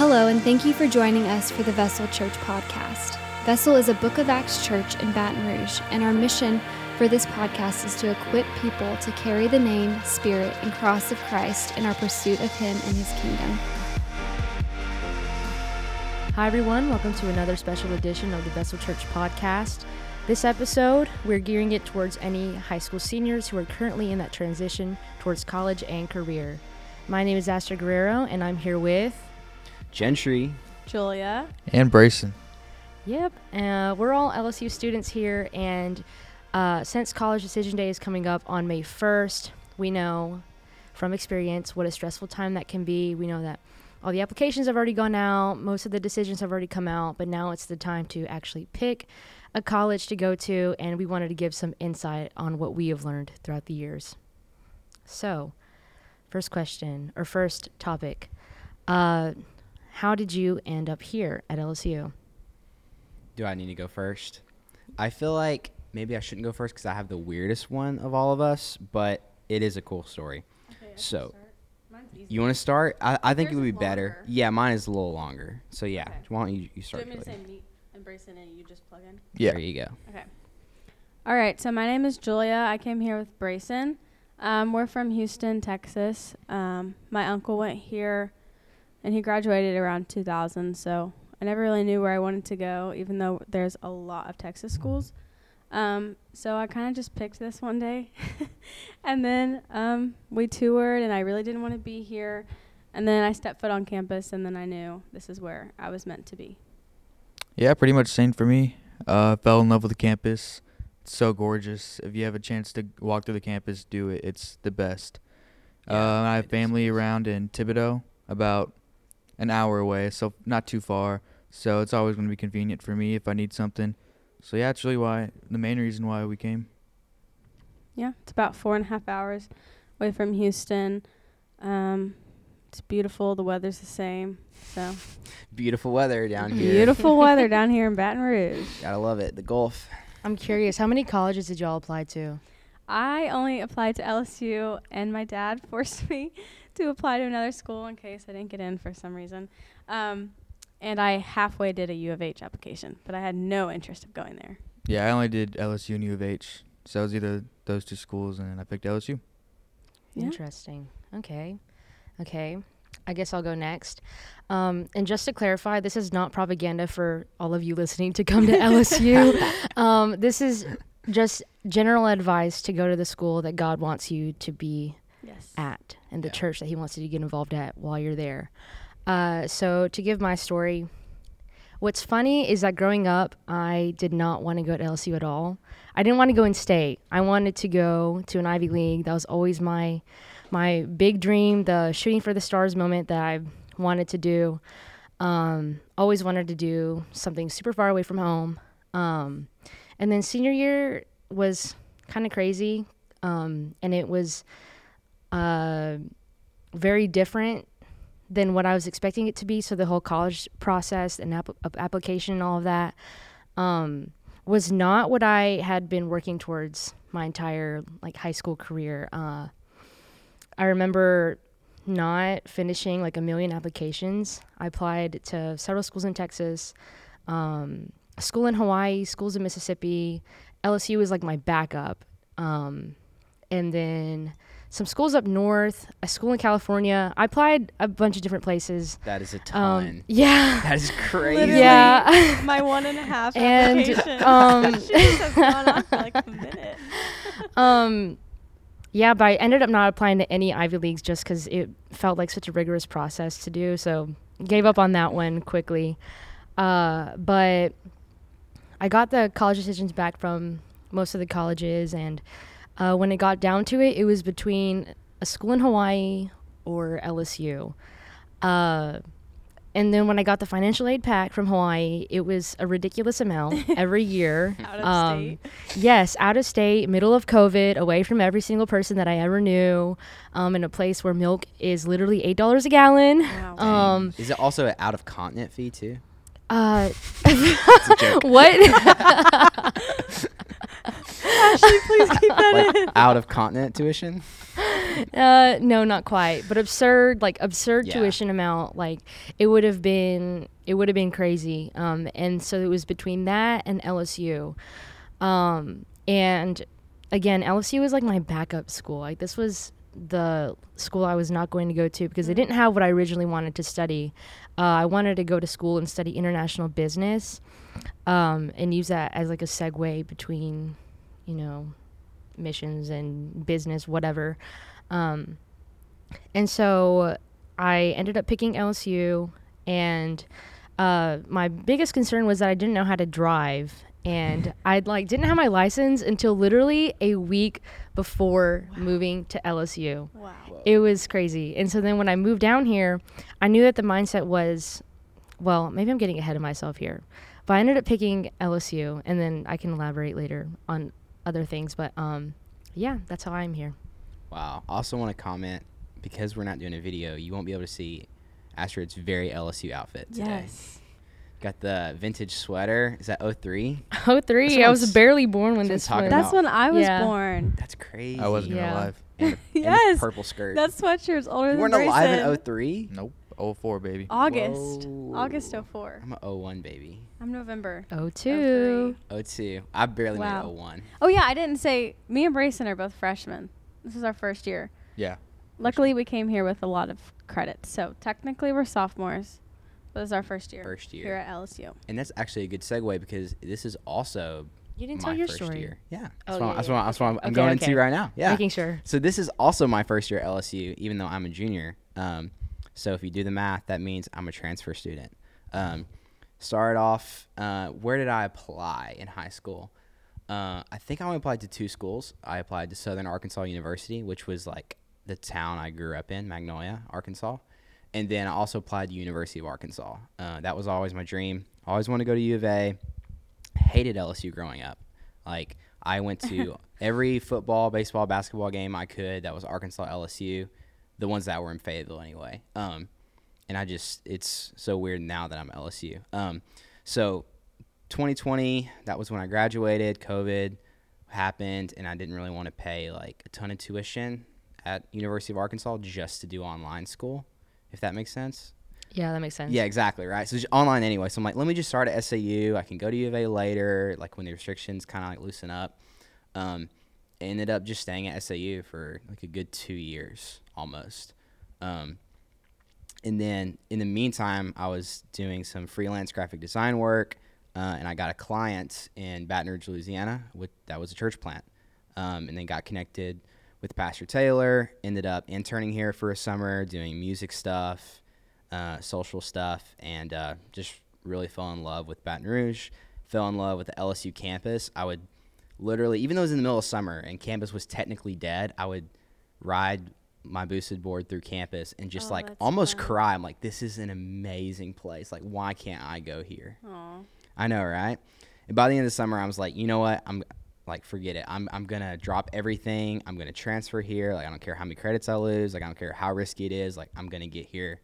Hello, and thank you for joining us for the Vessel Church podcast. Vessel is a Book of Acts church in Baton Rouge, and our mission for this podcast is to equip people to carry the name, spirit, and cross of Christ in our pursuit of Him and His kingdom. Hi, everyone. Welcome to another special edition of the Vessel Church podcast. This episode, we're gearing it towards any high school seniors who are currently in that transition towards college and career. My name is Astrid Guerrero, and I'm here with. Gentry. Julia. And Brayson. Yep. Uh, we're all LSU students here, and uh, since College Decision Day is coming up on May 1st, we know from experience what a stressful time that can be. We know that all the applications have already gone out, most of the decisions have already come out, but now it's the time to actually pick a college to go to, and we wanted to give some insight on what we have learned throughout the years. So, first question, or first topic. Uh, how did you end up here at LSU? Do I need to go first? I feel like maybe I shouldn't go first because I have the weirdest one of all of us, but it is a cool story. Okay, so, you want to start? I, I think it would be better. Longer. Yeah, mine is a little longer. So yeah, okay. why don't you, you start? Do you want me to say meet and Brayson and you just plug in? Yeah. There you go. Okay. All right. So my name is Julia. I came here with Brayson. Um, we're from Houston, Texas. Um, my uncle went here, and he graduated around 2000. So I never really knew where I wanted to go, even though there's a lot of Texas schools. Um, so I kind of just picked this one day. and then um, we toured, and I really didn't want to be here. And then I stepped foot on campus, and then I knew this is where I was meant to be. Yeah, pretty much same for me. Uh, fell in love with the campus. It's so gorgeous. If you have a chance to walk through the campus, do it. It's the best. Yeah, uh, I have family around in Thibodaux, about an hour away, so not too far. So it's always going to be convenient for me if I need something. So yeah, that's really why the main reason why we came. Yeah, it's about four and a half hours away from Houston. Um, it's beautiful. The weather's the same. So beautiful weather down here. Beautiful weather down here in Baton Rouge. Gotta love it. The Gulf. I'm curious. How many colleges did y'all apply to? I only applied to LSU, and my dad forced me to apply to another school in case I didn't get in for some reason. Um, and I halfway did a U of H application, but I had no interest of going there. Yeah, I only did LSU and U of H, so it was either those two schools, and I picked LSU. Yeah. Interesting. Okay, okay. I guess I'll go next. Um, and just to clarify, this is not propaganda for all of you listening to come to LSU. um, this is just general advice to go to the school that God wants you to be yes. at and the yeah. church that He wants you to get involved at while you're there. Uh, so to give my story, what's funny is that growing up, I did not want to go to LSU at all. I didn't want to go in state. I wanted to go to an Ivy League. That was always my my big dream, the shooting for the stars moment that I wanted to do. Um, always wanted to do something super far away from home. Um, and then senior year was kind of crazy, um, and it was uh, very different than what I was expecting it to be. So the whole college process and ap- application and all of that um, was not what I had been working towards my entire like high school career. Uh, I remember not finishing like a million applications. I applied to several schools in Texas, um, school in Hawaii, schools in Mississippi. LSU was like my backup. Um, and then some schools up north, a school in California. I applied a bunch of different places. That is a um, ton. Um, yeah. That is crazy. Literally yeah. my one and a half and, application. Um, she just has gone on for like a minute. um, yeah, but I ended up not applying to any Ivy Leagues just because it felt like such a rigorous process to do. So gave up on that one quickly. Uh, but I got the college decisions back from most of the colleges, and uh, when it got down to it, it was between a school in Hawaii or LSU. Uh, and then when I got the financial aid pack from Hawaii, it was a ridiculous amount every year. out of um, state. Yes, out of state, middle of COVID, away from every single person that I ever knew, um, in a place where milk is literally eight dollars a gallon. Wow. Um, is it also an out of continent fee too? Uh, what? Please keep that like in. Out of continent tuition. uh, no, not quite, but absurd, like absurd Yeah. tuition amount. Like it would have been, it would have been crazy. Um, and so it was between that and LSU. Um, and again, LSU was like my backup school. Like this was the school I was not going to go to because they didn't have what I originally wanted to study. Uh, I wanted to go to school and study international business, um, and use that as like a segue between, you know, missions and business, whatever. Um, and so I ended up picking LSU, and uh, my biggest concern was that I didn't know how to drive, and I like didn't have my license until literally a week before moving to LSU. Wow. It was crazy. And so then when I moved down here, I knew that the mindset was, well, maybe I'm getting ahead of myself here. But I ended up picking LSU, and then I can elaborate later on other things. But um, yeah, that's how I'm here. Wow. Also want to comment because we're not doing a video, you won't be able to see Astrid's very LSU outfit today. Yes. Got the vintage sweater. Is that 03? Oh three, That's I was barely born when that's this was. That's when I was Yeah. born. That's crazy. I wasn't Yeah. even alive. And a, and a Yes. purple skirt. That sweatshirt's older than you than weren't alive in 03? Nope. 04, baby. August. Whoa. August 04. I'm a 01 baby. I'm November. Oh two. 02. I barely Wow. made 01. Oh yeah, I didn't say me and Brayson are both freshmen. This is our first year. Yeah. Luckily, we came here with a lot of credits, so technically we're sophomores. But this is our first year. First year. here at LSU. And that's actually a good segue because this is also You didn't my tell your first story. year. Yeah. That's Oh, what, yeah, that's yeah, what, that's what I'm, I'm okay, going okay. into right now. Yeah. Making sure. So this is also my first year at LSU, even though I'm a junior. Um, so if you do the math, that means I'm a transfer student. Um, started off, uh, where did I apply in high school? Uh, I think I only applied to two schools. I applied to Southern Arkansas University, which was like the town I grew up in, Magnolia, Arkansas. And then I also applied to University of Arkansas. Uh, that was always my dream. Always wanted to go to U of A. Hated LSU growing up. Like I went to every football, baseball, basketball game I could. That was Arkansas LSU, the ones that were in Fayetteville anyway. Um, and I just it's so weird now that I'm LSU. Um, so 2020, that was when I graduated. COVID happened, and I didn't really want to pay like a ton of tuition at University of Arkansas just to do online school, if that makes sense. Yeah, that makes sense. Yeah, exactly, right? So online anyway. So I'm like, let me just start at SAU. I can go to U of A later, like when the restrictions kind of like loosen up. Um, ended up just staying at SAU for like a good two years almost. Um, and then in the meantime, I was doing some freelance graphic design work, uh, and I got a client in Baton Rouge, Louisiana. With that was a church plant, um, and then got connected with Pastor Taylor. Ended up interning here for a summer, doing music stuff, uh, social stuff, and uh, just really fell in love with Baton Rouge. Fell in love with the LSU campus. I would literally, even though it was in the middle of summer and campus was technically dead, I would ride my boosted board through campus and just Oh, like almost fun. cry. I'm like, this is an amazing place. Like, why can't I go here? Aw. I know, right? And by the end of the summer, I was like, you know what? I'm like, forget it. I'm, I'm gonna drop everything. I'm gonna transfer here. Like, I don't care how many credits I lose. Like, I don't care how risky it is. Like, I'm gonna get here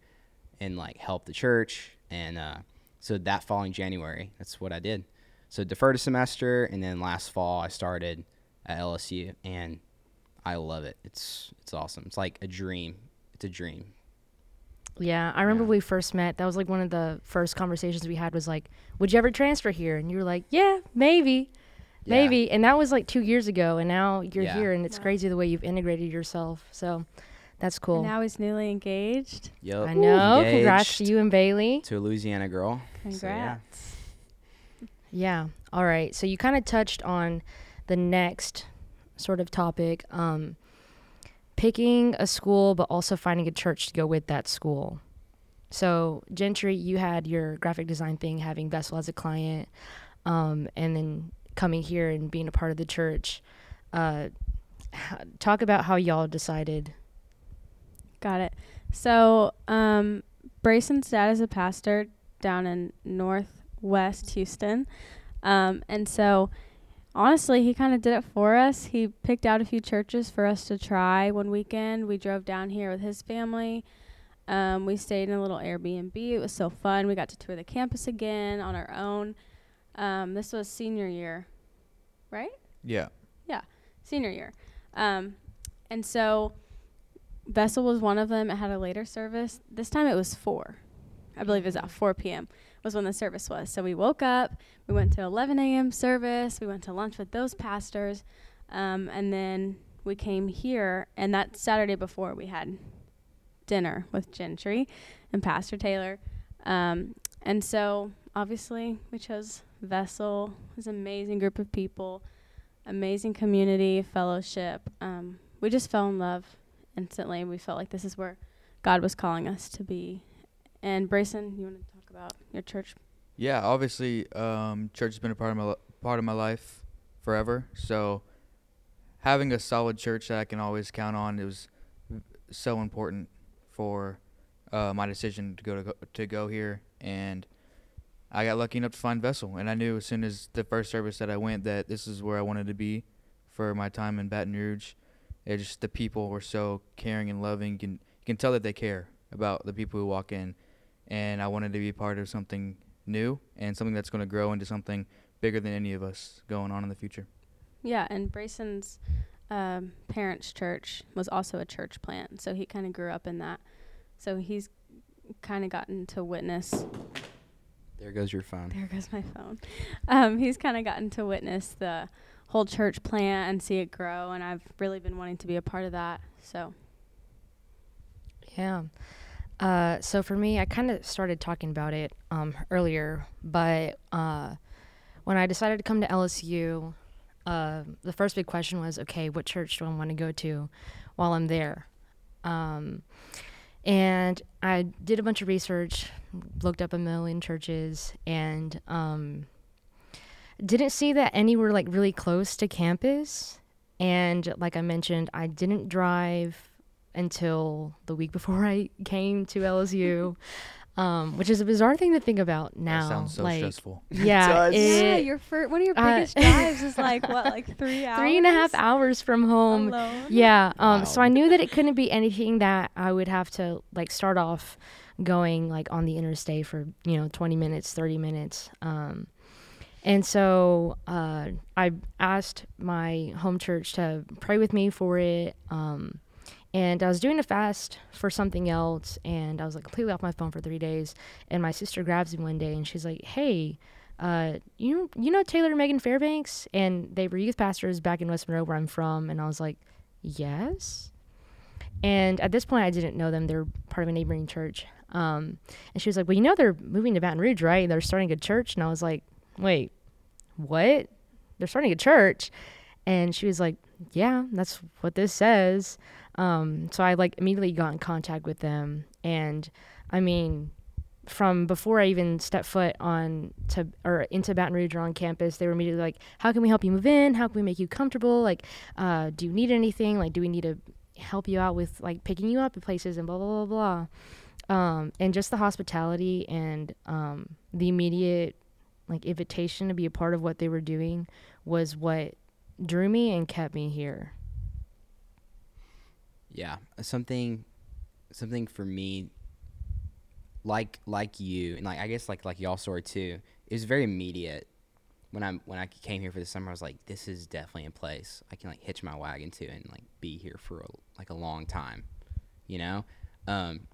and like help the church. And uh, so that following January, that's what I did. So deferred a semester, and then last fall I started at LSU, and I love it. It's it's awesome. It's like a dream. It's a dream. Yeah, I remember Yeah. we first met. That was like one of the first conversations we had was like, "Would you ever transfer here?" And you were like, "Yeah, maybe." Yeah. Maybe. And that was like 2 years ago and now you're Yeah. here and it's Wow. crazy the way you've integrated yourself. So that's cool. And now he's newly engaged. Yep. I know. Congrats to you and Bailey. To a Louisiana girl. Congrats. So, yeah. Yeah. All right. So you kind of touched on the next sort of topic um, picking a school, but also finding a church to go with that school. So, Gentry, you had your graphic design thing, having Vessel as a client, um, and then coming here and being a part of the church. Uh, talk about how y'all decided. Got it. So, um, Brayson's dad is a pastor down in Northwest Houston. Um, and so, honestly, he kind of did it for us. He picked out a few churches for us to try one weekend. We drove down here with his family. Um, we stayed in a little Airbnb. It was so fun. We got to tour the campus again on our own. Um, this was senior year, right? Yeah. Yeah. senior year. Um, and so Vessel was one of them. It had a later service. This time it was four. I believe it was at 4 p.m. was when the service was. So we woke up. We went to 11 a.m. service. We went to lunch with those pastors, um, and then we came here. And that Saturday before we had dinner with Gentry and Pastor Taylor. Um, and so obviously we chose Vessel. It was an amazing group of people, amazing community, fellowship. Um, we just fell in love instantly. We felt like this is where God was calling us to be. And Brayson, you want to talk about your church? Yeah, obviously, um, church has been a part of my part of my life forever. So, having a solid church that I can always count on it was so important for uh, my decision to go to go, to go here. And I got lucky enough to find Vessel, and I knew as soon as the first service that I went that this is where I wanted to be for my time in Baton Rouge. It just the people were so caring and loving. Can you can tell that they care about the people who walk in, and I wanted to be part of something new and something that's going to grow into something bigger than any of us going on in the future. Yeah, and Brayson's um, parents' church was also a church plant, so he kind of grew up in that. So he's kind of gotten to witness. There goes your phone. There goes my phone. Um, he's kind of gotten to witness the whole church plant and see it grow, and I've really been wanting to be a part of that. So Yeah. Uh, so for me, I kind of started talking about it um, earlier, but uh, when I decided to come to LSU, uh, the first big question was, okay, what church do I want to go to while I'm there? Um, and I did a bunch of research, looked up a million churches, and um, didn't see that any were like really close to campus. And like I mentioned, I didn't drive until the week before I came to LSU, um, which is a bizarre thing to think about now. That sounds so like, stressful. Yeah, does. yeah, it- your fir- one of your uh, biggest drives is like what, like three hours? three and a half hours from home. alone. Yeah. Um. So I knew that it couldn't be anything that I would have to like start off going like on the interstate for you know 20 minutes, 30 minutes. Um. And so uh, I asked my home church to pray with me for it. Um, and I was doing a fast for something else, and I was like completely off my phone for three days. And my sister grabs me one day, and she's like, "Hey, uh, you you know Taylor and Megan Fairbanks?" And they were youth pastors back in West Monroe, where I'm from. And I was like, "Yes." And at this point, I didn't know them. They're part of a neighboring church. Um, and she was like, "Well, you know they're moving to Baton Rouge, right? They're starting a church." And I was like, "Wait, what? They're starting a church?" And she was like, "Yeah, that's what this says." Um, so I like immediately got in contact with them, and I mean, from before I even stepped foot on to or into Baton Rouge or on campus, they were immediately like, "How can we help you move in? How can we make you comfortable? Like, uh, do you need anything? Like, do we need to help you out with like picking you up at places and blah blah blah blah." Um, and just the hospitality and um, the immediate like invitation to be a part of what they were doing was what drew me and kept me here. Yeah, something, something for me. Like like you, and like I guess like like y'all story too. It was very immediate. When I when I came here for the summer, I was like, this is definitely a place I can like hitch my wagon to and like be here for a, like a long time, you know. Um,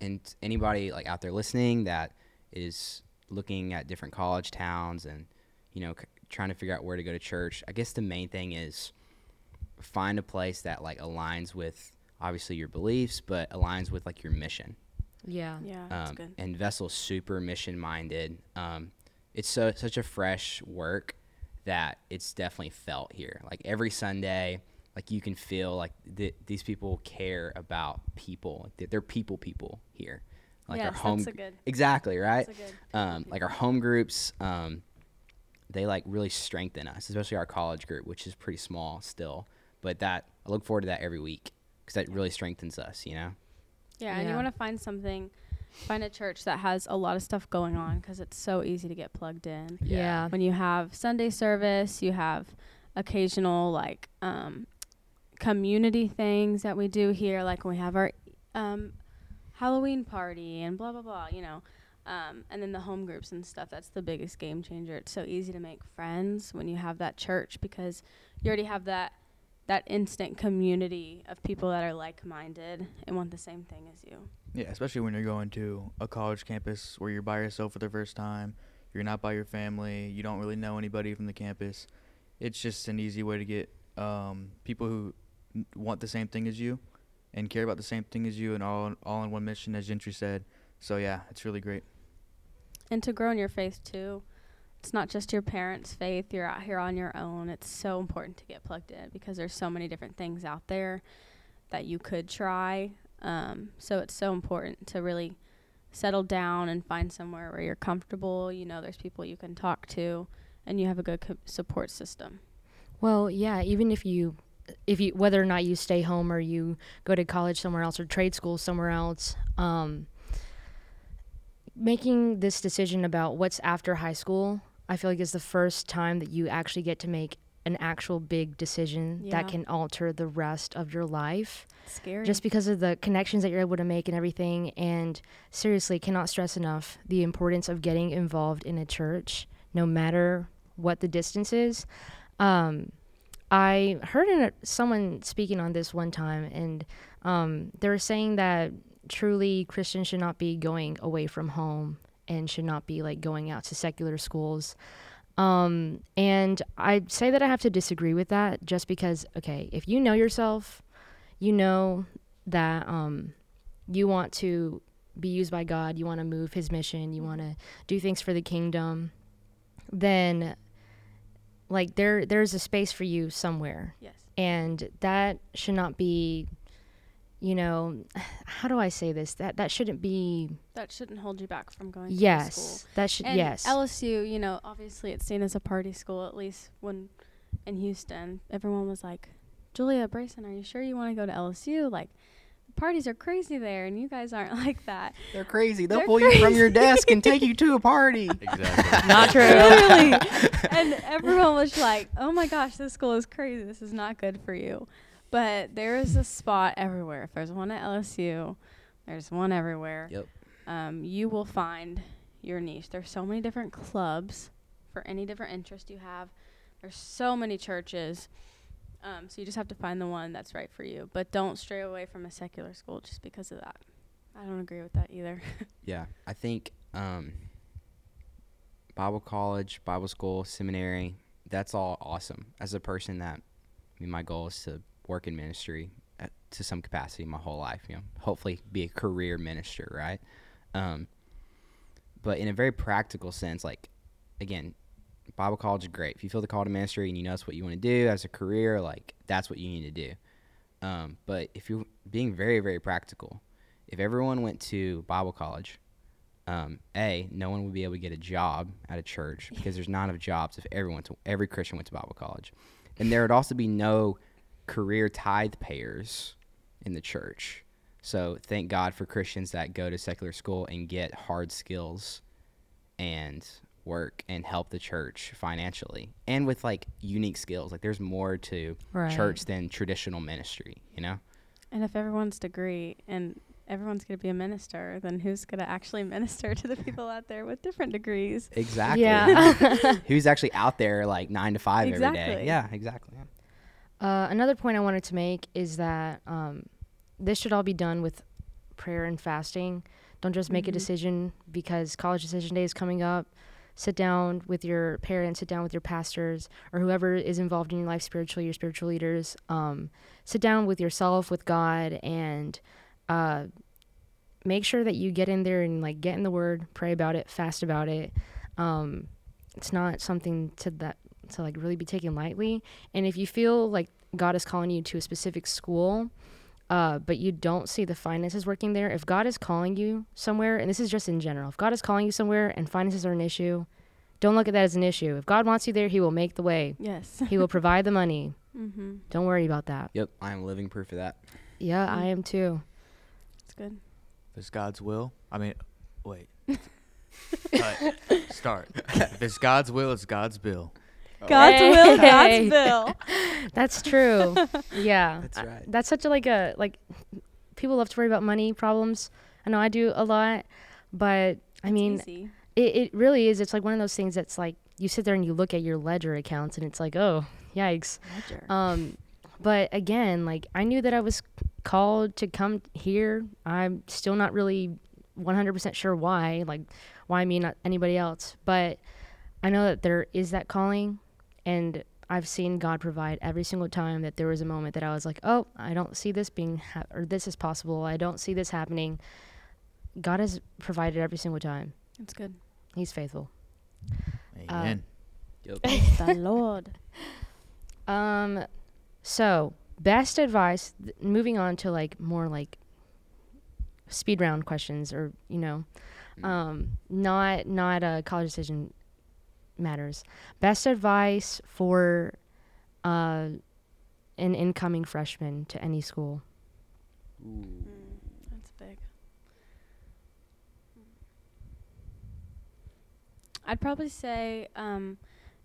and anybody like out there listening that is looking at different college towns and you know trying to figure out where to go to church, I guess the main thing is find a place that like aligns with obviously your beliefs, but aligns with like your mission. Yeah. Yeah, that's Um, good. and Vessel's super mission minded. Um, it's so such a fresh work that it's definitely felt here. Like every Sunday, like you can feel like th- these people care about people. Like they're people people here. Like yes, our home that's a good. exactly right. That's a good. Um, like our home groups, um, they like really strengthen us, especially our college group, which is pretty small still. But that I look forward to that every week because that really strengthens us. You know. Yeah, and you want to find something, find a church that has a lot of stuff going on because it's so easy to get plugged in. Yeah. When you have Sunday service, you have occasional like um, community things that we do here, like when we have our um, Halloween party and blah blah blah. You know. Um, and then the home groups and stuff. That's the biggest game changer. It's so easy to make friends when you have that church because you already have that that instant community of people that are like-minded and want the same thing as you. Yeah, especially when you're going to a college campus where you're by yourself for the first time. You're not by your family. You don't really know anybody from the campus. It's just an easy way to get um, people who n- want the same thing as you and care about the same thing as you and all all in one mission, as Gentry said. So yeah, it's really great. And to grow in your faith too. It's not just your parents' faith. You're out here on your own. It's so important to get plugged in because there's so many different things out there that you could try. Um, so it's so important to really settle down and find somewhere where you're comfortable. You know, there's people you can talk to, and you have a good co- support system. Well, yeah, even if you if you whether or not you stay home or you go to college somewhere else or trade school somewhere else, um, making this decision about what's after high school, I feel like is the first time that you actually get to make an actual big decision Yeah. that can alter the rest of your life Scary. just because of the connections that you're able to make and everything and seriously cannot stress enough the importance of getting involved in a church no matter what the distance is um, i heard in a, someone speaking on this one time and um, they were saying that truly christians should not be going away from home and should not be like going out to secular schools um, and i say that i have to disagree with that just because okay if you know yourself you know that um, you want to be used by God, you want to move His mission, you want to do things for the kingdom, then like there there's a space for you somewhere, yes. and that should not be, you know, how do I say this? That that shouldn't be. That shouldn't hold you back from going to school. Yes, that should. And yes, LSU, you know, obviously it's seen as a party school, at least when in Houston, everyone was like, Julia Brayson, are you sure you want to go to LSU? Like, parties are crazy there, and you guys aren't like that. They're crazy. They'll They're pull you from your desk and take you to a party. Exactly. not true. Literally. and everyone was like, oh my gosh, this school is crazy. This is not good for you. But there is a spot everywhere. If there's one at LSU, there's one everywhere. Yep. Um, you will find your niche. There's so many different clubs for any different interest you have. There's so many churches. Um, so you just have to find the one that's right for you. But don't stray away from a secular school just because of that. I don't agree with that either. Yeah, I think um, Bible college, Bible school, seminary, that's all awesome. As a person that, I mean, my goal is to work in ministry at, to some capacity my whole life, you know, hopefully be a career minister, right? Um, but in a very practical sense, like, again, Bible college is great. If you feel the call to ministry and you know that's what you want to do as a career, like, that's what you need to do. Um, but if you're being very, very practical, if everyone went to Bible college, um, a no one would be able to get a job at a church because there's not enough jobs if everyone to every Christian went to Bible college, and there would also be no career tithe payers in the church. So thank God for Christians that go to secular school and get hard skills and work and help the church financially and with like unique skills. Like there's more to Right. church than traditional ministry, you know? And if everyone's degree and everyone's going to be a minister, then who's going to actually minister to the people out there with different degrees? Exactly. Yeah. Who's actually out there like nine to five every day? Exactly. Yeah, exactly. Uh, another point I wanted to make is that um, this should all be done with prayer and fasting. Don't just make a Mhm. decision because college decision day is coming up. Sit down with your parents, sit down with your pastors, or whoever is involved in your life spiritually, your spiritual leaders. Um, sit down with yourself, with God, and uh, make sure that you get in there and like get in the Word, pray about it, fast about it. Um, it's not something to that to like really be taken lightly. And if you feel like God is calling you to a specific school, uh, but you don't see the finances working there, if God is calling you somewhere, and this is just in general, if God is calling you somewhere and finances are an issue, don't look at that as an issue. If God wants you there, He will make the way. Yes. He will provide the money. mm-hmm. Don't worry about that. Yep, I am living proof of that. Yeah, I am too. It's good. If it's God's will, I mean, wait. Cut. Start. If it's God's will, it's God's bill. God's Hey. will, God's will. That's true. yeah, That's I- right. that's such a like a like. People love to worry about money problems. I know I do a lot, but I mean, Easy. it, it really is. It's like one of those things that's like you sit there and you look at your ledger accounts and it's like, oh, yikes. Ledger. Um, But again, like I knew that I was called to come here. I'm still not really 100% sure why, like why me, not anybody else. But I know that there is that calling, and I've seen God provide every single time that there was a moment that I was like, oh, I don't see this being, ha- or this is possible. I don't see this happening. God has provided every single time. That's good. He's faithful. Amen. Yep. the Lord. Um, so best advice. Th- moving on to like more like speed round questions, or you know, Mm. um, not not a college decision matters. Best advice for uh, an incoming freshman to any school. Ooh. That's big. I'd probably say um,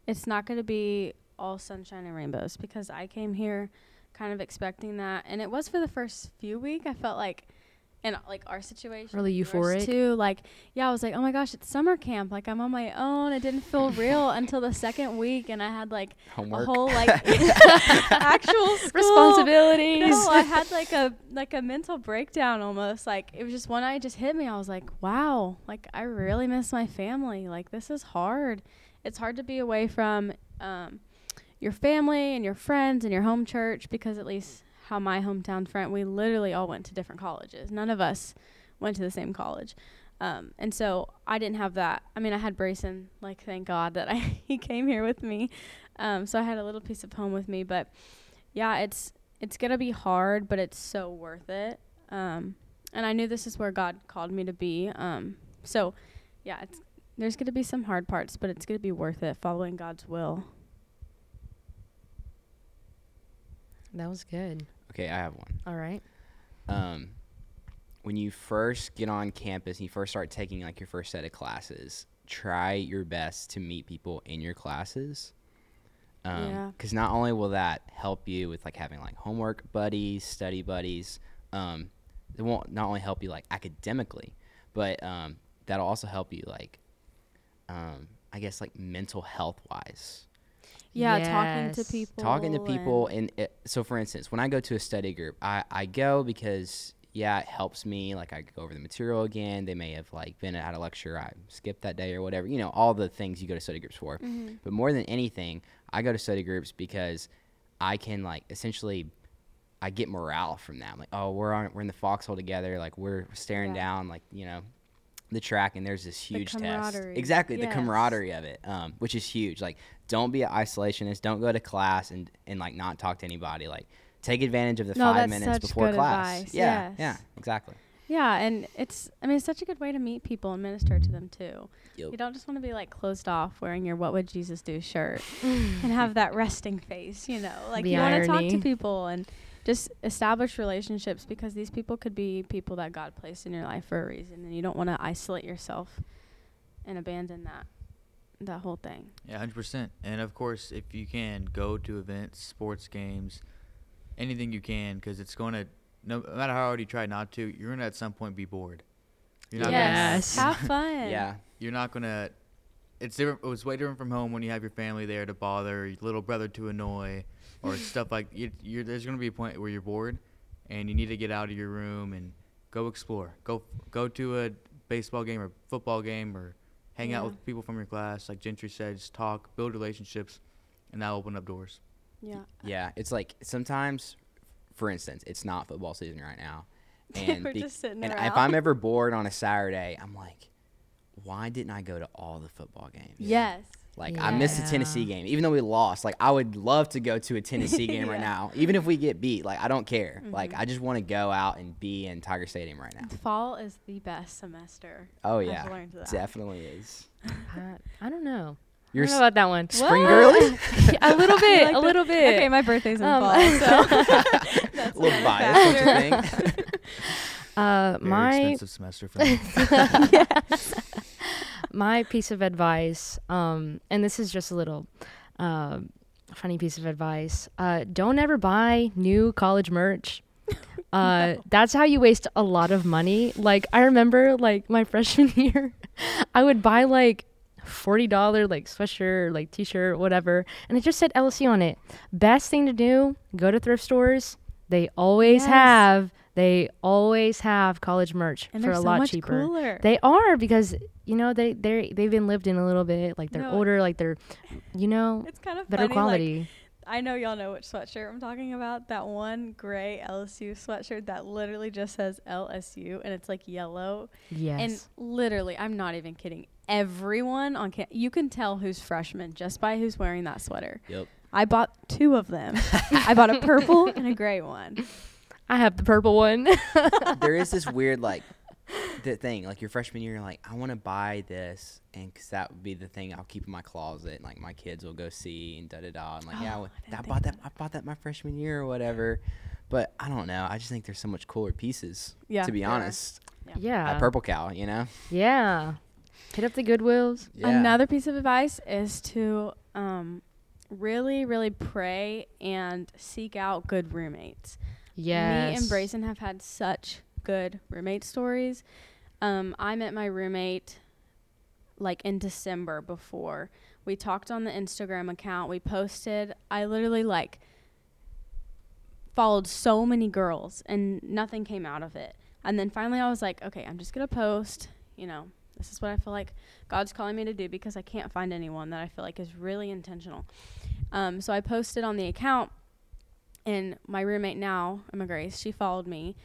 it's not going to be all sunshine and rainbows because I came here kind of expecting that, and it was for the first few week. I felt like, in like our situation, Really yours euphoric? too. Like, yeah, I was like, oh my gosh, it's summer camp. Like I'm on my own. It didn't feel real until the second week, and I had like Homework. a whole like actual school Responsibilities. no, I had like a like a mental breakdown almost. Like it was just one night just hit me. I was like, wow, like I really miss my family. Like this is hard. It's hard to be away from um, your family and your friends and your home church because at least how my hometown friend, we literally all went to different colleges. None of us went to the same college. Um, and so I didn't have that. I mean, I had Brayson, like, thank God that I he came here with me. Um, so I had a little piece of home with me. But yeah, it's it's gonna be hard, but it's so worth it. Um, and I knew this is where God called me to be. Um, so yeah, it's there's gonna be some hard parts, but it's gonna be worth it following God's will. that was good. Okay, I have one. All right. um, when you first get on campus and you first start taking like your first set of classes, try your best to meet people in your classes. Um, Yeah. Because not only will that help you with like having like homework buddies, study buddies, um, it won't not only help you like academically, but um, that'll also help you like, um, I guess like mental health wise Yeah, talking to people. talking to people and- and it, so for instance when i go to a study group I, I go because yeah it helps me like i go over the material again they may have like been at a lecture i skipped that day or whatever you know all the things you go to study groups for Mhm. but more than anything i go to study groups because i can like essentially i get morale from that I'm like oh we're on we're in the foxhole together like we're staring Yeah. down like you know the track and there's this The huge test camaraderie. exactly the camaraderie of it um, which is huge like don't be an isolationist don't go to class and and like not talk to anybody like take advantage of the No, five that's minutes such before good class advice. yeah Yes. yeah exactly Yeah, and it's I mean it's such a good way to meet people and minister to them too. Yep. You don't just want to be like closed off wearing your "What would Jesus do" shirt and have that resting face, you know. Like The you want to talk to people and just establish relationships because these people could be people that God placed in your life for a reason, and you don't want to isolate yourself and abandon that that whole thing. Yeah, hundred percent. And of course, if you can go to events, sports games, anything you can, because it's going to no matter how hard you try not to, you're gonna at some point be bored. You're not Yes. have fun. yeah you're not gonna. It's different. It was way different from home when you have your family there to bother, your little brother to annoy, or stuff like. You, you're, there's gonna be a point where you're bored, and you need to get out of your room and go explore. Go go to a baseball game or football game or hang out with people from your class. Like Gentry said, just talk, build relationships, and that'll open up doors. Yeah. yeah it's like sometimes for instance it's not football season right now and, We're be- just sitting and around. if i'm ever bored on a saturday i'm like why didn't i go to all the football games Yes. Like I missed the Tennessee game, even though we lost. Like I would love to go to a Tennessee game right now, even if we get beat. Like I don't care. Like Mhm. I just want to go out and be in Tiger Stadium right now. Fall is the best semester. Oh I've yeah, learned that. definitely is. I, I don't know. You're I don't know about that one. spring What? girly, a little bit. like a the- little bit. Okay, my birthday's in Um, fall, so a little biased, don't you think? uh, Very my expensive semester for me. My piece of advice, um, and this is just a little um funny piece of advice. Uh, don't ever buy new college merch. Uh, that's how you waste a lot of money. Like I remember, like my freshman year, I would buy like forty dollar like sweatshirt, like t-shirt, whatever, and it just said LSU on it. Best thing to do: go to thrift stores. They always Yes. have. They always have college merch And for they're a so lot much cheaper. cooler. They are because you know they they they've been lived in a little bit. Like they're No. older. Like they're, you know, it's kind of better funny, like, quality. I know y'all know which sweatshirt I'm talking about. That one gray LSU sweatshirt that literally just says LSU and it's like yellow. yes. And literally, I'm not even kidding. Everyone on cam- you can tell who's freshman just by who's wearing that sweater. Yep. I bought two of them. I bought a purple and a gray one. I have the purple one. there is this weird like the thing like your freshman year you're like i want to buy this and because that would be the thing i'll keep in my closet and like my kids will go see and da da da and like yeah Oh, well, I didn't I, think bought of that i bought that my freshman year or whatever but i don't know i just think there's so much cooler pieces Yeah, to be there are. honest yeah. at purple cow you know Yeah. Hit up the Goodwills. yeah Another piece of advice is to um, really, really pray and seek out good roommates. Yes. Me and Brayson have had such good roommate stories. Um, I met my roommate like in December before. We talked on the Instagram account. We posted. I literally like followed so many girls and nothing came out of it. And then finally I was like, okay, I'm just going to post, you know, this is what I feel like God's calling me to do because I can't find anyone that I feel like is really intentional. Um, so I posted on the account and my roommate now, Emma Grace, she followed me.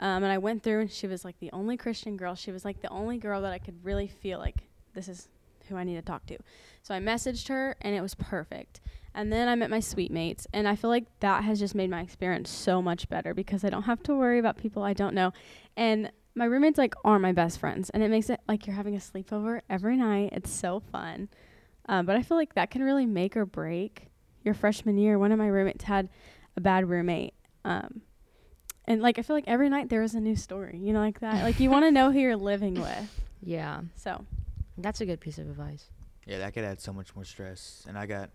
Um, and I went through, and she was like the only Christian girl. She was like the only girl that I could really feel like this is who I need to talk to. So I messaged her, and it was perfect. And then I met my suite mates, and I feel like that has just made my experience so much better because I don't have to worry about people I don't know. And my roommates like are my best friends, and it makes it like you're having a sleepover every night. It's so fun. Um, but I feel like that can really make or break your freshman year. One of my roommates had a bad roommate. Um, and like I feel like every night there was a new story, you know, like that. Like you want to know who you're living with. Yeah. So That's a good piece of advice. Yeah, that could add so much more stress. And I got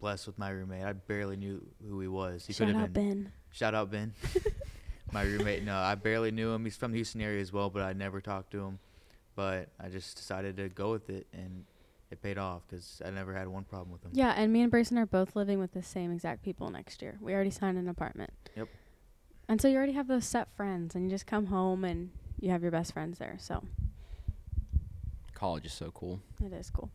blessed with my roommate. I barely knew who he was. He shout could have out been. Ben. Shout out Ben. my roommate. No, I barely knew him. He's from the Houston area as well, but I never talked to him. But I just decided to go with it, and it paid off because I never had one problem with them. Yeah, and me and Brayson are both living with the same exact people next year. We already signed an apartment. Yep. And so you already have those set friends, and you just come home and you have your best friends there. So college is so cool it is cool.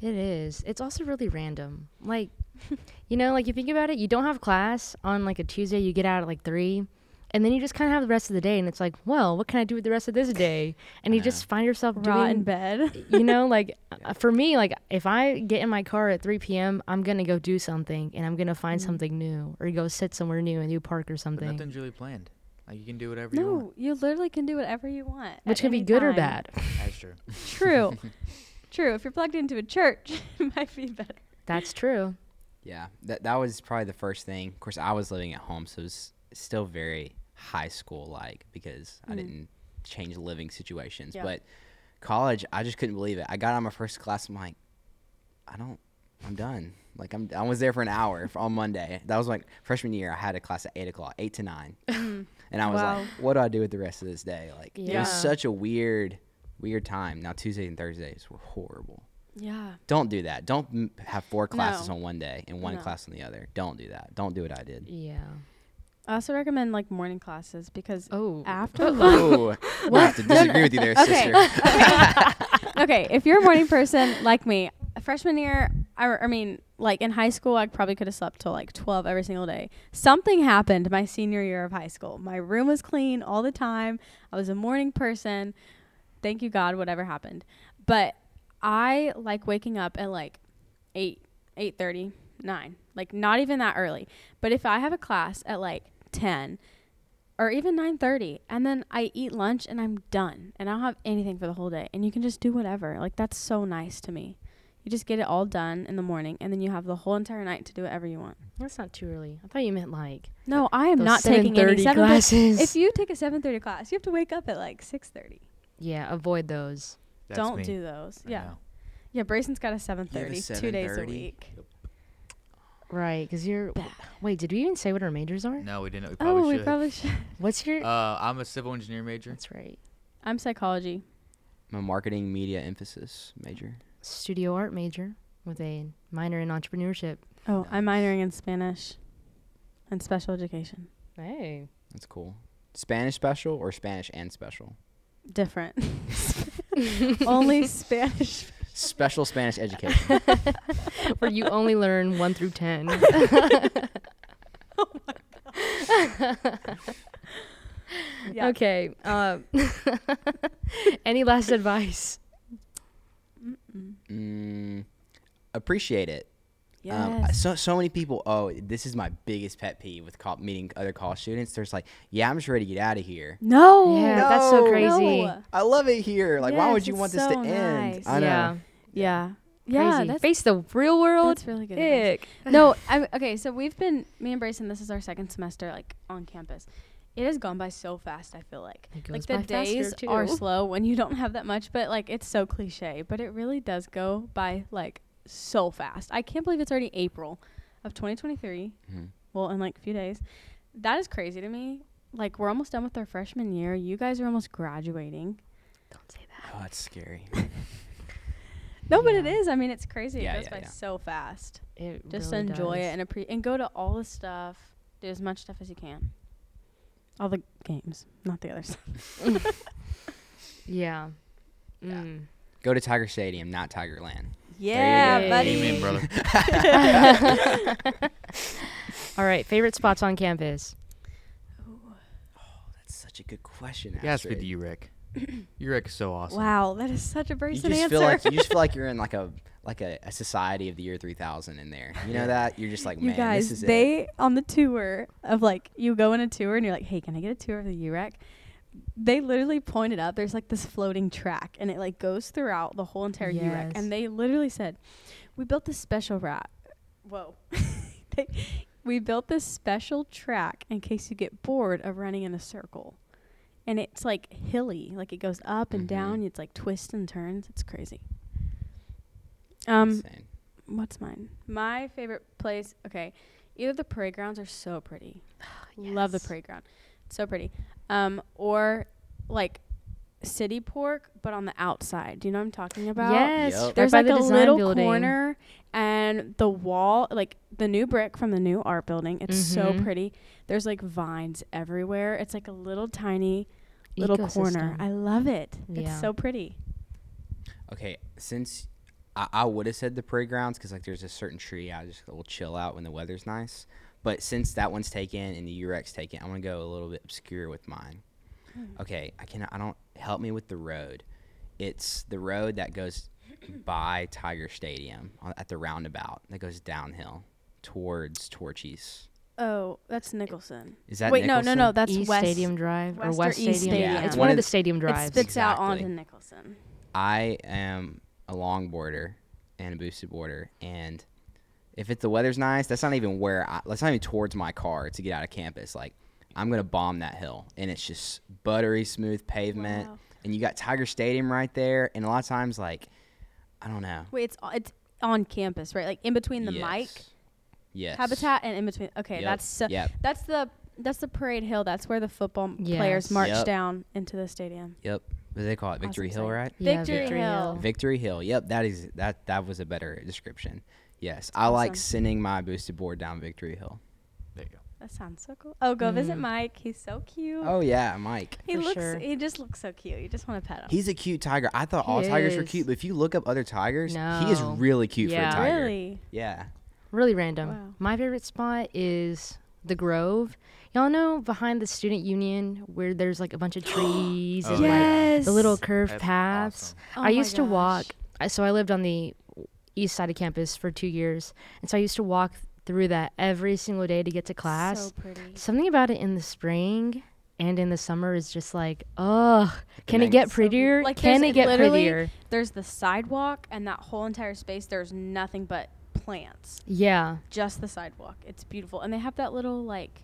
It is. It's also really random. Like, you know, like you think about it, you don't have class on like a Tuesday, you get out at like three, and then you just kind of have the rest of the day, and it's like, well, what can I do with the rest of this day? And you Yeah. just find yourself Raw in bed. you know, like uh, for me, like if I get in my car at 3 p.m., I'm gonna go do something, and I'm gonna find Mhm. something new, or go sit somewhere new, a new park or But something, nothing's really planned. Like you can do whatever you want. no, you literally can do whatever you want. which can be any good or bad. That's true. True. True. If you're plugged into a church, it might be better. That's true. yeah that that was probably the first thing of course i was living at home so it was still very high school like because i Mm. didn't change living situations Yeah. but college i just couldn't believe it i got on my first class i'm like i don't i'm done like i'm i was there for an hour f- on monday that was like freshman year i had a class at 8 o'clock 8 to 9 and i was Wow. like what do i do with the rest of this day like it was such a weird weird time now tuesdays and thursdays were horrible Yeah. don't do that don't m- have four classes No. on one day and one No. class on the other don't do that don't do what i did Yeah. I also recommend like morning classes because Oh. after oh. lunch. Oh, I have to disagree with you there, Okay. sister. okay, if you're a morning person like me, freshman year, I, I mean, like in high school, I probably could have slept till like 12 every single day. Something happened my senior year of high school. My room was clean all the time. I was a morning person. Thank you, God, whatever happened. But I like waking up at like 8, 8.30, 9. Like not even that early. But if I have a class at like 10 or even 9:30 and then I eat lunch and I'm done and I don't have anything for the whole day and you can just do whatever. Like that's so nice to me. You just get it all done in the morning and then you have the whole entire night to do whatever you want. That's not too early. I thought you meant like No, I am not taking any 7:30 7:30 classes. If you take a 7:30 class, you have to wake up at like 6:30. yeah, avoid those. That's don't me. do those. I Yeah. know. Yeah, Brayson's got a 7:30 2 days a week. Right, because you're. Wait, did we even say what our majors are? No, we didn't. We probably Oh, we should. probably should. What's your? Uh, I'm a civil engineer major. That's right. I'm psychology. I'm a marketing media emphasis major. studio art major with a minor in entrepreneurship. Oh, I'm minoring in Spanish and special education. Hey. That's cool. Spanish special or Spanish and special? Different. Only Spanish. Special Spanish education. Where you only learn one through ten. Yeah. Okay. Um, any last advice? Mm, appreciate it. Yes. Um, so so many people. Oh, this is my biggest pet peeve with col- meeting other college students. There's like, yeah, I'm just ready to get out of here. no. Yeah, that's so crazy. No. I love it here. Like, why would you it's want this so to end? I know. Yeah. Yeah. Yeah. Crazy. That's, Face the real world. that's really good. advice. Ick. no, I, okay. So we've been me and Brayson. This is our second semester, like on campus. It has gone by so fast. I feel like It like the by days are slow when you don't have that much. But like it's so cliche, but it really does go by like so fast. I can't believe it's already April of 2023. Mhm. Well, in like a few days, that is crazy to me. Like we're almost done with our freshman year. You guys are almost graduating. Don't say that. Oh, that's scary. No, but it is. I mean, it's crazy. Yeah, it goes yeah, by yeah. so fast. It Just really enjoy does. it and appre- and go to all the stuff. Do as much stuff as you can. All the games, not the other stuff. Yeah. Yeah. Mm. Go to Tiger Stadium, not Tigerland. Yeah, go. buddy. Amen, brother. All right. Favorite spots on campus? Oh, that's such a good question. You asked me Astrid. the UREC. UREC is so awesome. Wow, that is such a You Brayson just answer. feel like you just feel like you're in like a like a, a society of the year 3000 in there. You know that you're just like, man, you man, guys, this is it. they on the tour of like you go on a tour and you're like, hey, can I get a tour of the UREC? They literally pointed up. There's like this floating track, and it like goes throughout the whole entire UREC. And they literally said, "We built this special rat. Whoa, they, we built this special track in case you get bored of running in a circle." And it's like hilly, like it goes up and Mhm. down. It's like twists and turns. It's crazy. Um, Insane. What's mine? My favorite place. Okay, either the playgrounds are so pretty. Love the Yes. playground, so pretty. Um, or like city pork, but on the outside. Do you know what I'm talking about? Yes. Yep. There's by like the a little building. corner, and the wall, like the new brick from the new art building. It's so Mhm. pretty. There's like vines everywhere. It's like a little tiny little corner. I love it. Yeah. It's so pretty. Okay, since I, I would have said the playgrounds because like there's a certain tree I just will chill out when the weather's nice. But since that one's taken and the UREC's taken, I'm gonna go a little bit obscure with mine. Hmm. Okay, I can I don't help me with the road. It's the road that goes by Tiger Stadium uh, at the roundabout that goes downhill towards Torchy's. Oh, that's Nicholson. Is that Wait, no, no, no. That's East West. Stadium Drive or West or West East Stadium. Stadium. Yeah, it's one One of the stadium drives. It drives. spits out onto Nicholson. I am a longboarder and a boosted boarder, and if it's the weather's nice, that's not even where I, that's not even towards my car to get out of campus. Like I'm gonna bomb that hill, and it's just buttery smooth pavement, Wow. and you got Tiger Stadium right there, and a lot of times like I don't know. Wait, it's uh, it's on campus, right? Like in between the Mike Yes. Yes. habitat and in between. Okay, Yep. that's so, Yep. that's the that's the parade hill. That's where the football Yes. players march Yep. down into the stadium. Yep. What do they call it? Victory Awesome Hill, right? Yeah, Victory Victory Hill. Hill. Victory Hill. Yep, that is that. That was a better description. Yes, I like sending my boosted board down Victory Hill. There you go. That sounds so cool. Oh, go visit Mhm. Mike. He's so cute. Oh yeah, Mike. he for looks. sure. He just looks so cute. You just want to pet him. He's a cute tiger. I thought He all tigers were cute, but if you look up other tigers, he is really cute Yeah. for a tiger. really. Yeah. Really random. Wow. My favorite spot is the Grove. Y'all know behind the student union where there's like a bunch of trees Oh, and like the little curved That's paths. awesome. Oh I my used to walk. I, so I lived on the east side of campus for two years, and so I used to walk through that every single day to get to class. So pretty. Something about it in the spring and in the summer is just like, ugh. Can it night- get So prettier? Like, Can it get literally- prettier? There's the sidewalk and that whole entire space. There's nothing but plants. Yeah. Just the sidewalk. It's beautiful, and they have that little like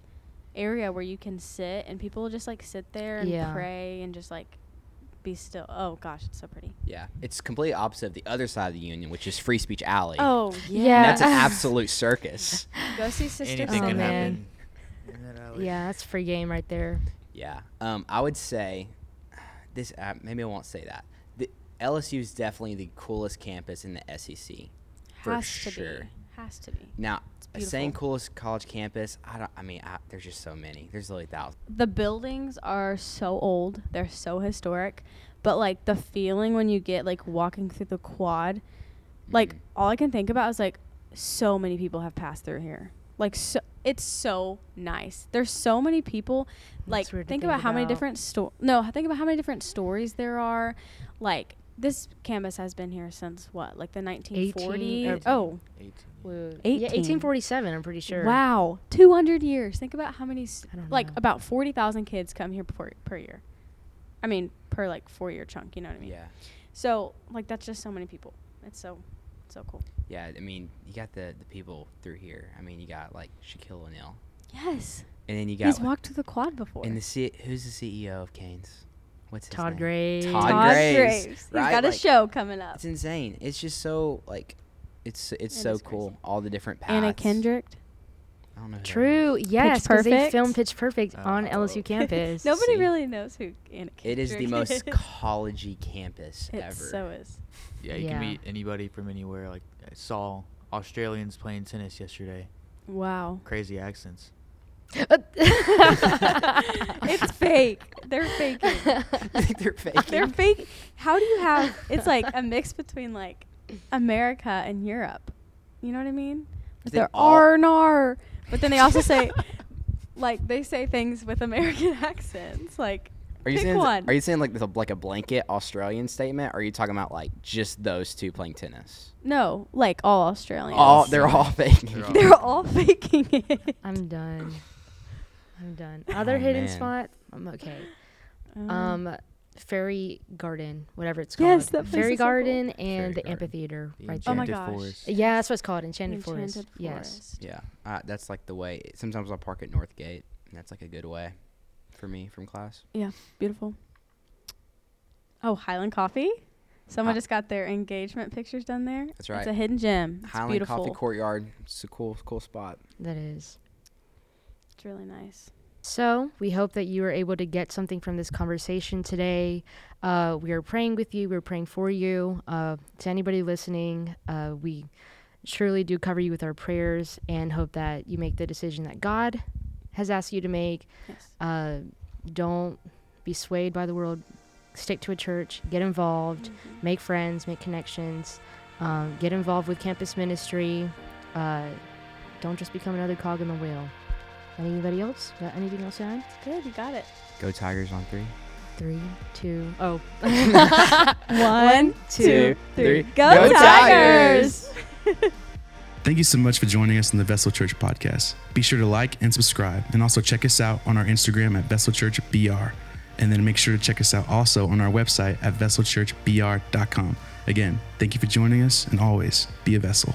area where you can sit, and people will just like sit there and Yeah. pray and just like be still. Oh gosh, it's so pretty. Yeah. It's completely opposite of the other side of the union, which is Free Speech Alley. Oh yeah. Yeah. That's an absolute circus. Go see Sister Anything Oh, can man. happen. in that alley. Yeah, that's free game right there. Yeah. Um, I would say this. Uh, maybe I won't say that. The, LSU is definitely the coolest campus in the SEC. For Has sure. to be. Has to be. Now, saying beautiful. coolest college campus, I don't. I mean, I, there's just so many. There's literally thousands. The buildings are so old. They're so historic. But like the feeling when you get like walking through the quad, like Mhm. all I can think about is like so many people have passed through here. Like so it's so nice. There's so many people like That's weird to think think about how many different sto- No, think about how many different stories there are. Like this campus has been here since what? Like the 1940s? or- oh, 18. 18. Yeah, 1847. I'm pretty sure. Wow, 200 years. Think about how many, s- I don't like know. about 40,000 kids come here per, per year. I mean, per like four year chunk, you know what I mean? Yeah. So, like, that's just so many people. It's so, so cool. Yeah. I mean, you got the the people through here. I mean, you got like Shaquille O'Neal, Yes. and then you got He's walked to the quad before. and the C- who's the CEO of Cane's? What's his Todd name? Graves. Todd, Todd Graves. Graves. right? He's got a Like, show coming up. It's insane. It's just so like, it's it's It so cool. crazy. All the different paths. Anna Kendrick. I don't know. Who. True. Yes, because they Perfect? filmed Pitch Perfect oh, on Oh. LSU campus. Nobody See? really knows who Anna Kendrick is. It is the most collegey campus It ever. so is. Yeah, you Yeah. can meet anybody from anywhere. Like I saw Australians playing tennis yesterday. Wow. Crazy accents. it's fake. They're faking. They're faking. They're fake. How do you have? It's like a mix between like America and Europe. You know what I mean? Like They they're all- R and R, but then they also say, like they say things with American accents. Like Are you pick saying? one. Are you saying like this, like a blanket Australian statement? Or are you talking about like just those two playing tennis? no, like all Australians. All they're all faking. They're all- They're all faking it. I'm done. I'm done. Other Oh, hidden man. spot. I'm okay. Um, Um, Fairy Garden, whatever it's called. Yes, that place Fairy is so cool. Garden and Fairy the Garden. amphitheater The right Oh there. my gosh. Forest. Yeah, that's what it's called, Enchanted, Enchanted Forest. Yes. Yeah, uh, that's like the way. Sometimes I'll park at Northgate. And that's like a good way for me from class. Yeah, beautiful. Oh, Highland Coffee. Someone Hi- just got their engagement pictures done there. That's right. It's a hidden gem. It's Highland beautiful. Coffee Courtyard. It's a cool, cool spot. That is. Really nice. So we hope that you were able to get something from this conversation today. Uh, we are praying with you. We're praying for you. Uh, to anybody listening, uh, we surely do cover you with our prayers and hope that you make the decision that God has asked you to make. Yes. Uh, don't be swayed by the world. Stick to a church. Get involved. Mhm. Make friends. Make connections. Um, get involved with campus ministry. Uh, don't just become another cog in the wheel. Anybody else? Got anything else to add? Good, you got it. Go Tigers on three. Three, two, oh. One, two, three. Go, Go Tigers! Thank you so much for joining us on the Vessel Church podcast. Be sure to like and subscribe, and also check us out on our Instagram at Vessel Church BR. And then make sure to check us out also on our website at vesselchurchbr.com. Again, thank you for joining us, and always be a vessel.